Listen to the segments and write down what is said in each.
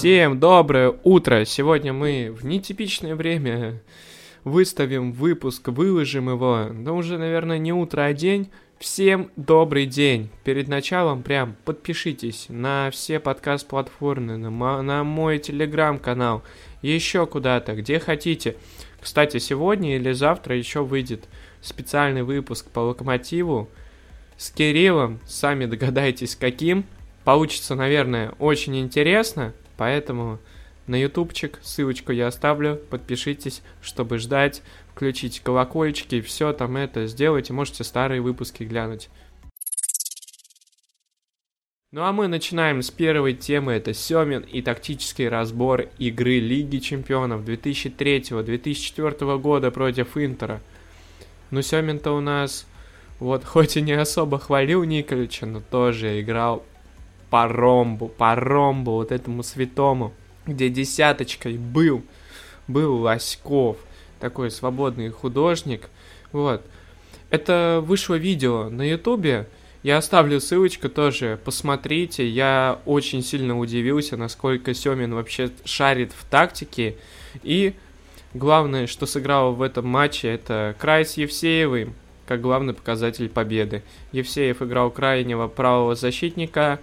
Всем доброе утро! Сегодня мы в нетипичное время выставим выпуск, выложим его. Но уже, наверное, не утро, а день. Всем добрый день! Перед началом прям подпишитесь на все подкаст-платформы, на, на мой телеграм-канал, еще куда-то, где хотите. Кстати, сегодня или завтра еще выйдет специальный выпуск по локомотиву с Кириллом. Сами догадайтесь, каким. Получится, наверное, очень интересно. Поэтому на ютубчик ссылочку я оставлю. Подпишитесь, чтобы ждать. Включите колокольчики, все там это сделайте. Можете старые выпуски глянуть. Ну а мы начинаем с первой темы, это Семин и тактический разбор игры Лиги Чемпионов 2003-2004 года против Интера. Ну Семин-то у нас, вот хоть и не особо хвалил Николича, но тоже играл по ромбу, по ромбу, вот этому святому, где десяточкой был, был Лоськов, такой свободный художник, вот. Это вышло видео на ютубе, я оставлю ссылочку тоже, посмотрите, я очень сильно удивился, насколько Семин вообще шарит в тактике, и главное, что сыграл в этом матче, это край с Евсеевым, как главный показатель победы. Евсеев играл крайнего правого защитника,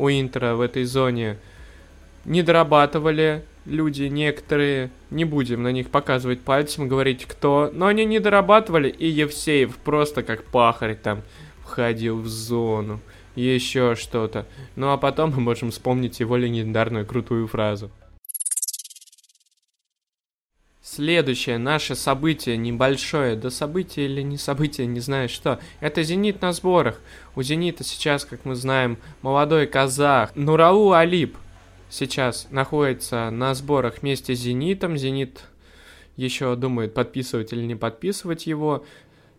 у Интера в этой зоне не дорабатывали люди некоторые, не будем на них показывать пальцем, говорить кто, но они не дорабатывали, и Евсеев просто как пахарь там входил в зону, еще что-то. Ну а потом мы можем вспомнить его легендарную крутую фразу. Следующее наше событие, небольшое, да событие или не событие, не знаю что, это «Зенит» на сборах. У «Зенита» сейчас, как мы знаем, молодой казах Нурау Алип сейчас находится на сборах вместе с «Зенитом». «Зенит» еще думает, подписывать или не подписывать его.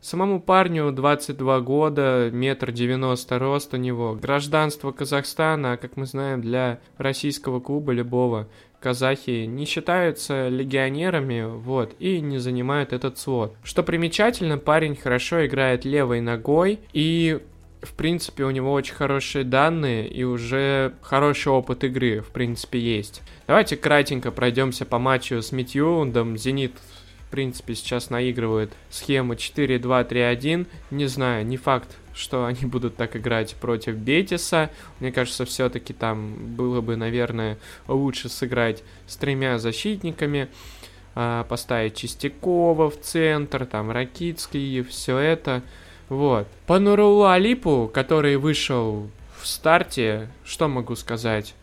Самому парню 22 года, метр девяносто рост у него. Гражданство Казахстана, как мы знаем, для российского клуба любого казахи не считаются легионерами, вот, и не занимают этот слот. Что примечательно, парень хорошо играет левой ногой, и в принципе, у него очень хорошие данные и уже хороший опыт игры, в принципе, есть. Давайте кратенько пройдемся по матчу с Митьюндом. Зенит принципе, сейчас наигрывают схему 4-2-3-1. Не знаю, не факт, что они будут так играть против Бетиса. Мне кажется, все-таки там было бы, наверное, лучше сыграть с тремя защитниками, а, поставить Чистякова в центр, там Ракицкий и все это. Вот. По Нурулу Алипу, который вышел в старте, что могу сказать?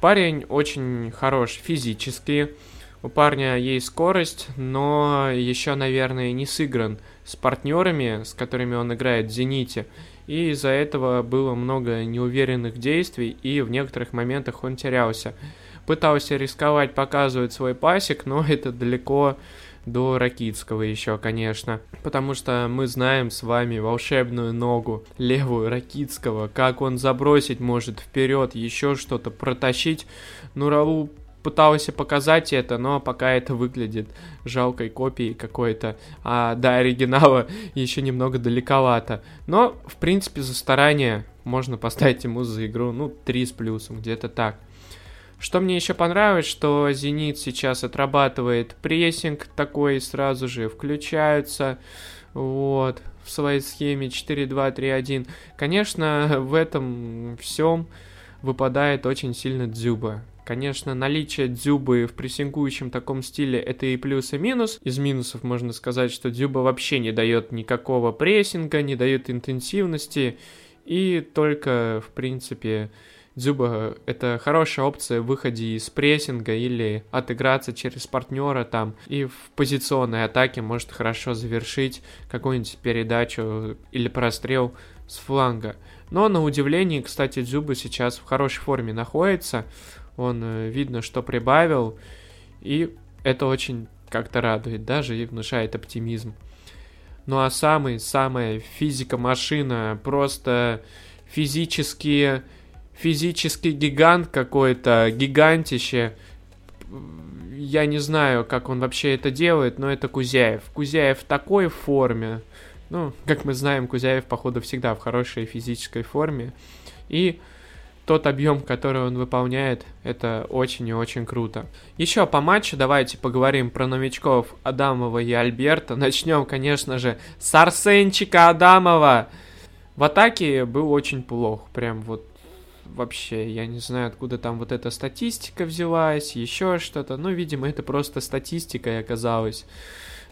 Парень очень хорош физически, у парня есть скорость, но еще, наверное, не сыгран с партнерами, с которыми он играет в «Зените». И из-за этого было много неуверенных действий, и в некоторых моментах он терялся. Пытался рисковать, показывать свой пасик, но это далеко до Ракитского еще, конечно. Потому что мы знаем с вами волшебную ногу левую Ракитского, как он забросить может вперед, еще что-то протащить. Ну, Пытался показать это, но пока это выглядит жалкой копией какой-то, а до оригинала еще немного далековато. Но, в принципе, за старание можно поставить ему за игру, ну, 3 с плюсом, где-то так. Что мне еще понравилось, что Зенит сейчас отрабатывает прессинг такой, сразу же включаются, вот, в своей схеме 4-2-3-1. Конечно, в этом всем выпадает очень сильно Дзюба. Конечно, наличие дзюбы в прессингующем таком стиле это и плюс, и минус. Из минусов можно сказать, что дзюба вообще не дает никакого прессинга, не дает интенсивности, и только, в принципе, Дзюба — это хорошая опция в выходе из прессинга или отыграться через партнера там и в позиционной атаке может хорошо завершить какую-нибудь передачу или прострел с фланга. Но на удивление, кстати, Дзюба сейчас в хорошей форме находится. Он э, видно, что прибавил, и это очень как-то радует, даже и внушает оптимизм. Ну а самый-самая физика-машина, просто физически, физический гигант какой-то, гигантище. Я не знаю, как он вообще это делает, но это Кузяев. Кузяев в такой форме. Ну, как мы знаем, Кузяев, походу, всегда в хорошей физической форме. И тот объем, который он выполняет, это очень и очень круто. Еще по матчу давайте поговорим про новичков Адамова и Альберта. Начнем, конечно же, с Арсенчика Адамова. В атаке был очень плох, прям вот вообще, я не знаю, откуда там вот эта статистика взялась, еще что-то. Ну, видимо, это просто статистика оказалось.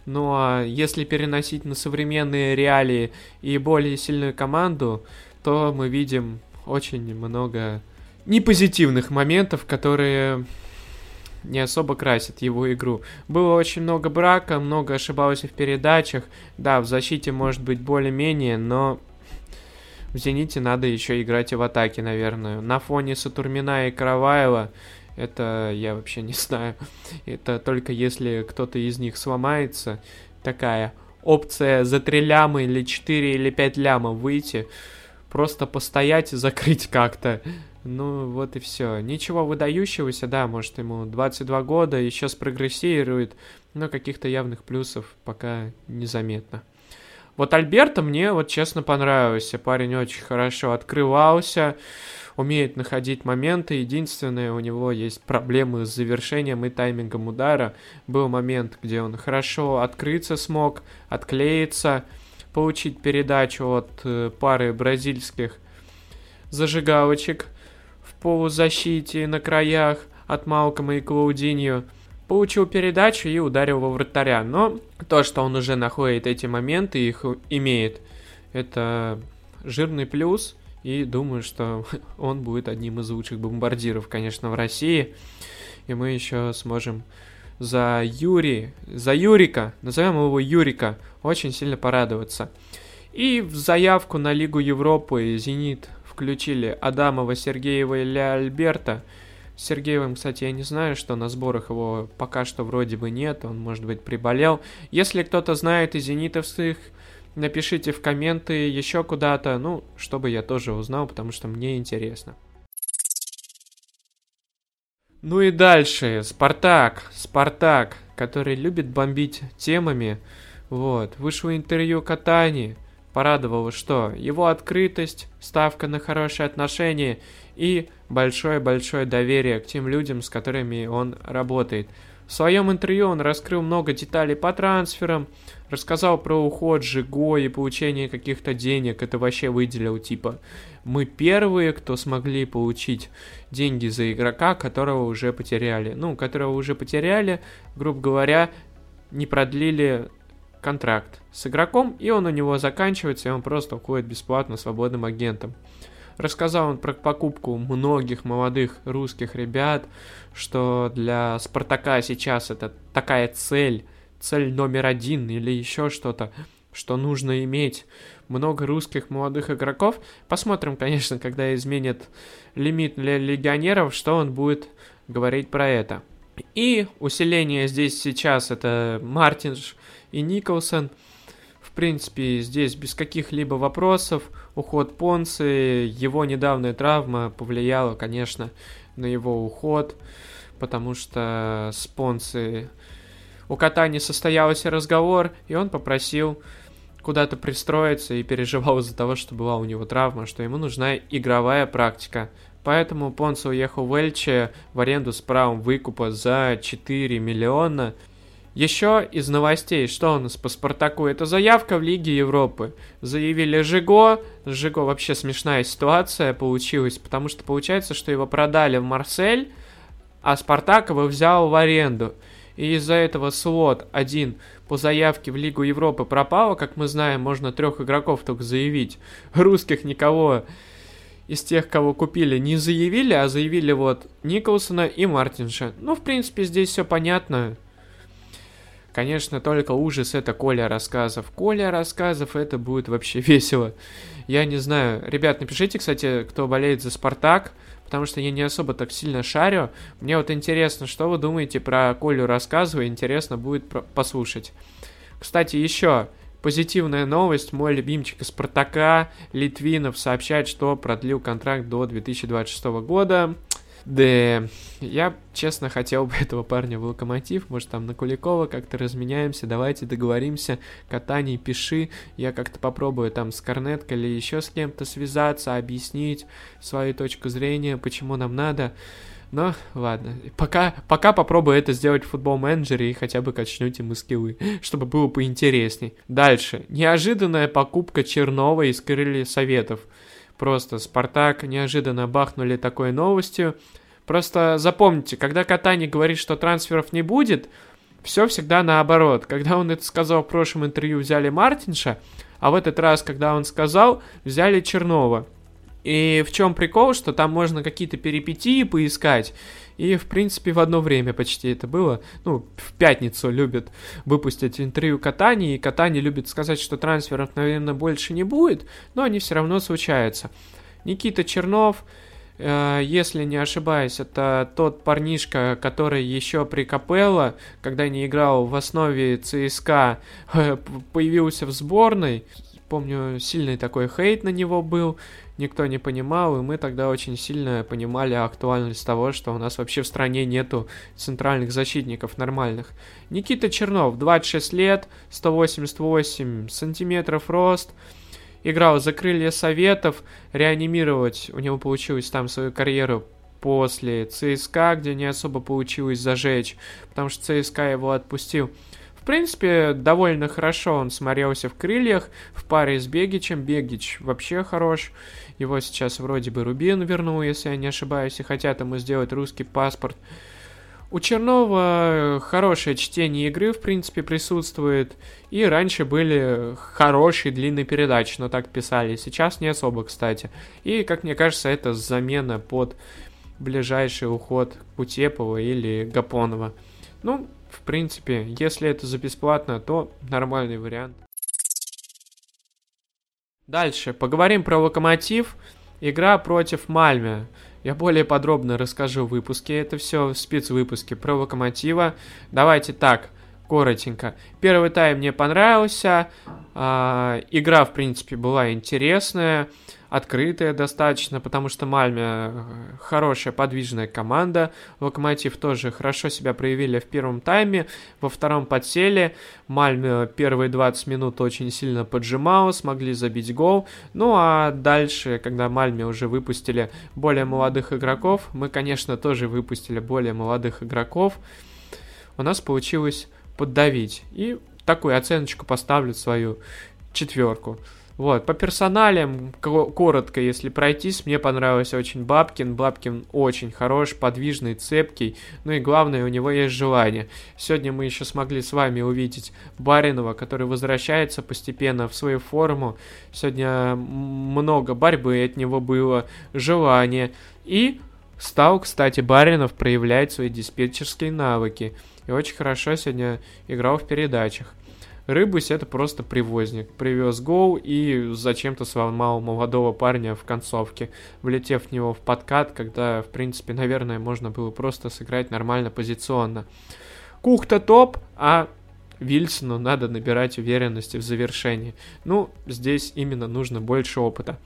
Ну а если переносить на современные реалии и более сильную команду, то мы видим очень много непозитивных моментов, которые не особо красят его игру. Было очень много брака, много ошибался в передачах. Да, в защите может быть более-менее, но в «Зените» надо еще играть и в атаке, наверное. На фоне Сатурмина и Караваева это я вообще не знаю. Это только если кто-то из них сломается. Такая опция за 3 ляма или 4 или 5 лямов выйти просто постоять и закрыть как-то. Ну, вот и все. Ничего выдающегося, да, может, ему 22 года, еще спрогрессирует, но каких-то явных плюсов пока незаметно. Вот Альберта мне, вот честно, понравился. Парень очень хорошо открывался, умеет находить моменты. Единственное, у него есть проблемы с завершением и таймингом удара. Был момент, где он хорошо открыться смог, отклеиться, получить передачу от э, пары бразильских зажигалочек в полузащите на краях от Малкома и Клаудиньо. Получил передачу и ударил во вратаря. Но то, что он уже находит эти моменты, их имеет, это жирный плюс. И думаю, что он будет одним из лучших бомбардиров, конечно, в России. И мы еще сможем за Юри, за Юрика, назовем его Юрика, очень сильно порадоваться. И в заявку на Лигу Европы «Зенит» включили Адамова, Сергеева или Альберта. Сергеевым, кстати, я не знаю, что на сборах его пока что вроде бы нет, он, может быть, приболел. Если кто-то знает из зенитовских, напишите в комменты еще куда-то, ну, чтобы я тоже узнал, потому что мне интересно. Ну и дальше, Спартак, Спартак, который любит бомбить темами, вот, вышло интервью Катани, порадовало, что? Его открытость, ставка на хорошие отношения и большое-большое доверие к тем людям, с которыми он работает. В своем интервью он раскрыл много деталей по трансферам, рассказал про уход Жиго и получение каких-то денег. Это вообще выделил, типа, мы первые, кто смогли получить деньги за игрока, которого уже потеряли. Ну, которого уже потеряли, грубо говоря, не продлили контракт с игроком, и он у него заканчивается, и он просто уходит бесплатно свободным агентом. Рассказал он про покупку многих молодых русских ребят, что для Спартака сейчас это такая цель, цель номер один или еще что-то, что нужно иметь много русских молодых игроков. Посмотрим, конечно, когда изменят лимит для легионеров, что он будет говорить про это. И усиление здесь сейчас это Мартинш и Николсон – принципе, здесь без каких-либо вопросов. Уход Понцы, его недавняя травма повлияла, конечно, на его уход, потому что с Понцы у кота не состоялся разговор, и он попросил куда-то пристроиться и переживал из-за того, что была у него травма, что ему нужна игровая практика. Поэтому Понца уехал в Эльче в аренду с правом выкупа за 4 миллиона – еще из новостей, что у нас по Спартаку? Это заявка в Лиге Европы. Заявили Жиго. Жиго вообще смешная ситуация получилась, потому что получается, что его продали в Марсель, а Спартак его взял в аренду. И из-за этого слот один по заявке в Лигу Европы пропало. Как мы знаем, можно трех игроков только заявить. Русских никого из тех, кого купили, не заявили, а заявили вот Николсона и Мартинша. Ну, в принципе, здесь все понятно. Конечно, только ужас это Коля рассказов. Коля рассказов это будет вообще весело. Я не знаю. Ребят, напишите, кстати, кто болеет за Спартак, потому что я не особо так сильно шарю. Мне вот интересно, что вы думаете про Колю рассказываю, интересно будет послушать. Кстати, еще позитивная новость. Мой любимчик из Спартака, Литвинов, сообщает, что продлил контракт до 2026 года. Да, я, честно, хотел бы этого парня в Локомотив. Может, там на Куликова как-то разменяемся. Давайте договоримся. Катаний, пиши. Я как-то попробую там с Корнеткой или еще с кем-то связаться, объяснить свою точку зрения, почему нам надо. Но ладно, пока, пока попробую это сделать в футбол-менеджере и хотя бы качну ему скиллы, чтобы было поинтересней. Дальше. Неожиданная покупка Чернова из крылья Советов. Просто Спартак неожиданно бахнули такой новостью. Просто запомните, когда Катани говорит, что трансферов не будет, все всегда наоборот. Когда он это сказал в прошлом интервью, взяли Мартинша, а в этот раз, когда он сказал, взяли Чернова. И в чем прикол, что там можно какие-то перипетии поискать, и, в принципе, в одно время почти это было. Ну, в пятницу любят выпустить интервью Катани, и Катани любит сказать, что трансферов, наверное, больше не будет, но они все равно случаются. Никита Чернов, э, если не ошибаюсь, это тот парнишка, который еще при Капелло, когда не играл в основе ЦСКА, появился в сборной. Помню, сильный такой хейт на него был, никто не понимал, и мы тогда очень сильно понимали актуальность того, что у нас вообще в стране нету центральных защитников нормальных. Никита Чернов, 26 лет, 188 сантиметров рост, играл за крылья Советов, реанимировать у него получилось там свою карьеру после ЦСКА, где не особо получилось зажечь, потому что ЦСКА его отпустил принципе, довольно хорошо он смотрелся в крыльях в паре с Бегичем. Бегич вообще хорош. Его сейчас вроде бы Рубин вернул, если я не ошибаюсь, и хотят ему сделать русский паспорт. У Чернова хорошее чтение игры, в принципе, присутствует. И раньше были хорошие длинные передачи, но так писали. Сейчас не особо, кстати. И, как мне кажется, это замена под ближайший уход Кутепова или Гапонова. Ну, в принципе, если это за бесплатно, то нормальный вариант. Дальше, поговорим про Локомотив. Игра против Мальме. Я более подробно расскажу в выпуске. Это все в спецвыпуске про Локомотива. Давайте так, коротенько. Первый тайм мне понравился. А, игра, в принципе, была интересная открытая достаточно, потому что Мальме э, хорошая подвижная команда. Локомотив тоже хорошо себя проявили в первом тайме, во втором подсели. Мальме первые 20 минут очень сильно поджимал, смогли забить гол. Ну а дальше, когда Мальме уже выпустили более молодых игроков, мы, конечно, тоже выпустили более молодых игроков, у нас получилось поддавить. И такую оценочку поставлю свою четверку. Вот, по персоналям, коротко, если пройтись, мне понравился очень Бабкин. Бабкин очень хорош, подвижный, цепкий, ну и главное, у него есть желание. Сегодня мы еще смогли с вами увидеть Баринова, который возвращается постепенно в свою форму. Сегодня много борьбы от него было, желание. И стал, кстати, Баринов проявлять свои диспетчерские навыки. И очень хорошо сегодня играл в передачах. Рыбусь это просто привозник. Привез гол и зачем-то сломал молодого парня в концовке, влетев в него в подкат, когда, в принципе, наверное, можно было просто сыграть нормально позиционно. Кухта топ, а Вильсону надо набирать уверенности в завершении. Ну, здесь именно нужно больше опыта.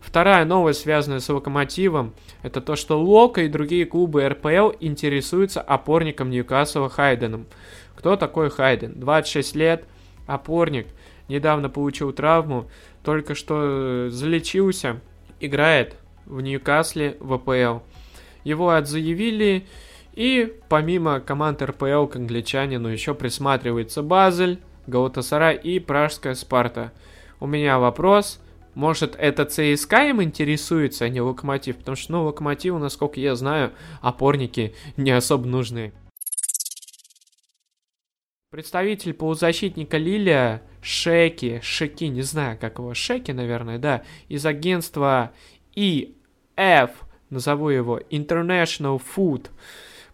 Вторая новость, связанная с Локомотивом, это то, что Лока и другие клубы РПЛ интересуются опорником Ньюкасла Хайденом. Кто такой Хайден? 26 лет, опорник, недавно получил травму, только что э, залечился, играет в Ньюкасле в АПЛ. Его отзаявили, и помимо команд РПЛ к англичанину еще присматривается Базель, Галатасарай и Пражская Спарта. У меня вопрос, может это ЦСКА им интересуется, а не Локомотив? Потому что, ну, Локомотиву, насколько я знаю, опорники не особо нужны. Представитель полузащитника Лилия Шеки, Шеки, не знаю, как его, Шеки, наверное, да, из агентства EF, назову его International Food,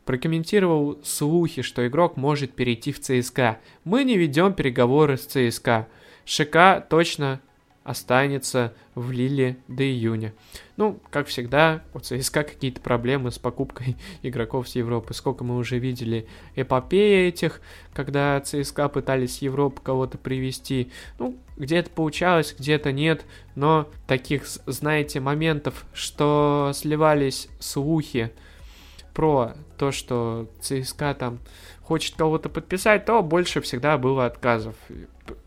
прокомментировал слухи, что игрок может перейти в ЦСКА. Мы не ведем переговоры с ЦСКА. ШК точно останется в Лиле до июня. Ну, как всегда, у ЦСКА какие-то проблемы с покупкой игроков с Европы. Сколько мы уже видели эпопеи этих, когда ЦСКА пытались с Европы кого-то привести. Ну, где-то получалось, где-то нет, но таких, знаете, моментов, что сливались слухи про то, что ЦСКА там хочет кого-то подписать, то больше всегда было отказов.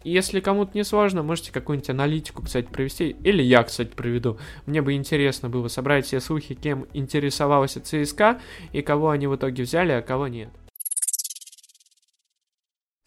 Если кому-то не сложно, можете какую-нибудь аналитику, кстати, провести. Или я, кстати, проведу. Мне бы интересно было собрать все слухи, кем интересовался ЦСКА и кого они в итоге взяли, а кого нет.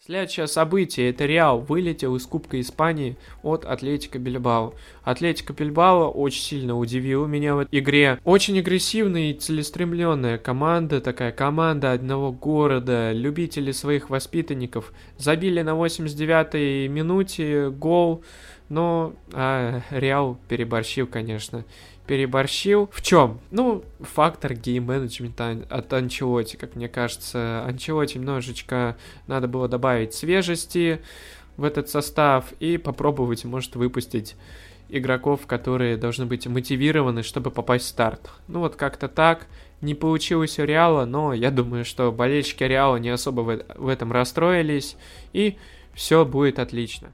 Следующее событие – это Реал вылетел из Кубка Испании от Атлетика Бильбао. Атлетика Бильбао очень сильно удивила меня в игре. Очень агрессивная и целеустремленная команда, такая команда одного города, любители своих воспитанников. Забили на 89-й минуте гол, но а, Реал переборщил, конечно переборщил. В чем? Ну, фактор гейм-менеджмента от Анчелоти, как мне кажется. Анчелоти немножечко надо было добавить свежести в этот состав и попробовать, может, выпустить игроков, которые должны быть мотивированы, чтобы попасть в старт. Ну вот как-то так. Не получилось у Реала, но я думаю, что болельщики Реала не особо в этом расстроились, и все будет отлично.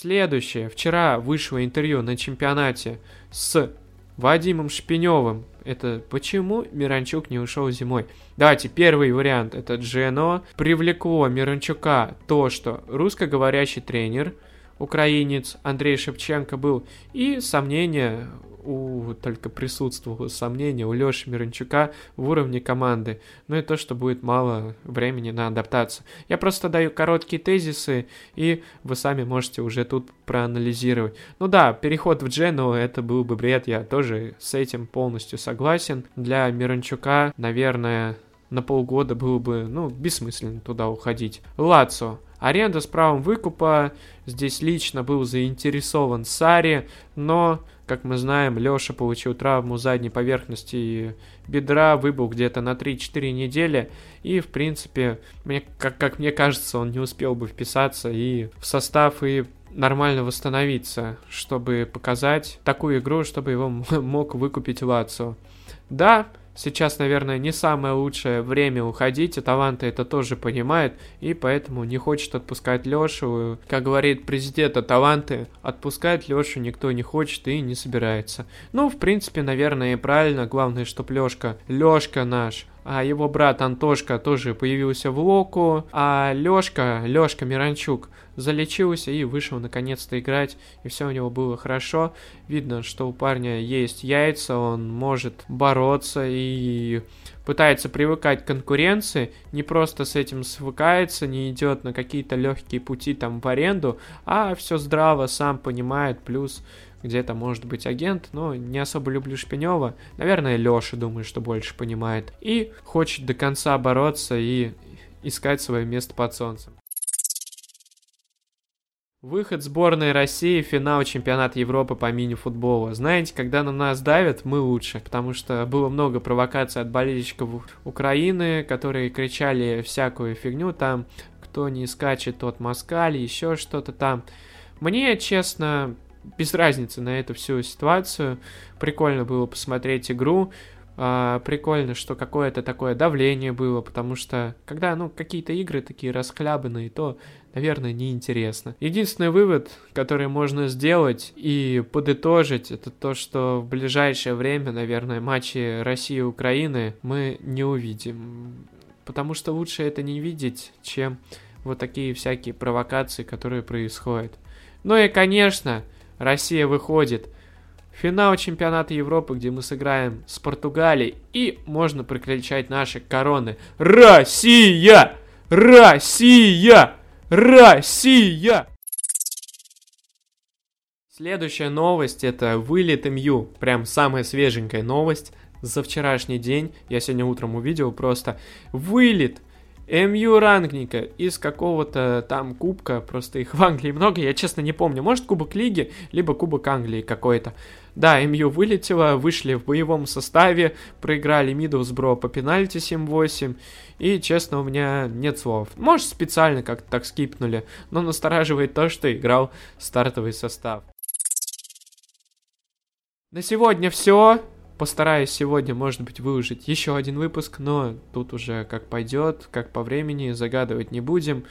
Следующее. Вчера вышло интервью на чемпионате с Вадимом Шпиневым. Это почему Миранчук не ушел зимой? Давайте, первый вариант. Это Джено. Привлекло Миранчука то, что русскоговорящий тренер, украинец Андрей Шевченко был, и сомнения у только присутствовало сомнение у Леши Мирончука в уровне команды. Ну и то, что будет мало времени на адаптацию. Я просто даю короткие тезисы, и вы сами можете уже тут проанализировать. Ну да, переход в Джену это был бы бред, я тоже с этим полностью согласен. Для Мирончука, наверное, на полгода было бы, ну, бессмысленно туда уходить. Лацо. Аренда с правом выкупа. Здесь лично был заинтересован Сари, но как мы знаем, Леша получил травму задней поверхности бедра, выбыл где-то на 3-4 недели, и, в принципе, мне, как, как мне кажется, он не успел бы вписаться и в состав, и нормально восстановиться, чтобы показать такую игру, чтобы его мог выкупить Лацо. Да, Сейчас, наверное, не самое лучшее время уходить, и таланты это тоже понимают, и поэтому не хочет отпускать Лешу. Как говорит президент, а таланты отпускать Лешу никто не хочет и не собирается. Ну, в принципе, наверное, и правильно. Главное, чтоб Лешка, Лешка наш, а его брат Антошка тоже появился в Локу, а Лешка, Лешка Миранчук, залечился и вышел наконец-то играть, и все у него было хорошо. Видно, что у парня есть яйца, он может бороться и пытается привыкать к конкуренции, не просто с этим свыкается, не идет на какие-то легкие пути там в аренду, а все здраво, сам понимает, плюс где-то может быть агент, но не особо люблю Шпинева. Наверное, Леша, думаю, что больше понимает. И хочет до конца бороться и искать свое место под солнцем. Выход сборной России в финал чемпионата Европы по мини-футболу. Знаете, когда на нас давят, мы лучше, потому что было много провокаций от болельщиков Украины, которые кричали всякую фигню там, кто не скачет, тот москаль, еще что-то там. Мне, честно, без разницы на эту всю ситуацию. Прикольно было посмотреть игру. А, прикольно, что какое-то такое давление было, потому что когда, ну, какие-то игры такие расхлябанные, то, наверное, неинтересно. Единственный вывод, который можно сделать и подытожить, это то, что в ближайшее время, наверное, матчи России и Украины мы не увидим. Потому что лучше это не видеть, чем вот такие всякие провокации, которые происходят. Ну и, конечно, Россия выходит в финал чемпионата Европы, где мы сыграем с Португалией, и можно прокричать наши короны. Россия! Россия! Россия! Следующая новость это вылет МЮ. Прям самая свеженькая новость за вчерашний день. Я сегодня утром увидел просто. Вылет МЮ рангника из какого-то там кубка, просто их в Англии много, я честно не помню, может кубок лиги, либо кубок Англии какой-то. Да, МЮ вылетела, вышли в боевом составе, проиграли Миддлсбро по пенальти 7-8, и, честно, у меня нет слов. Может, специально как-то так скипнули, но настораживает то, что играл стартовый состав. На сегодня все. Постараюсь сегодня, может быть, выложить еще один выпуск, но тут уже как пойдет, как по времени, загадывать не будем.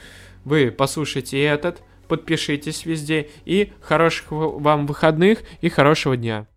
Вы послушайте этот, подпишитесь везде и хороших вам выходных и хорошего дня.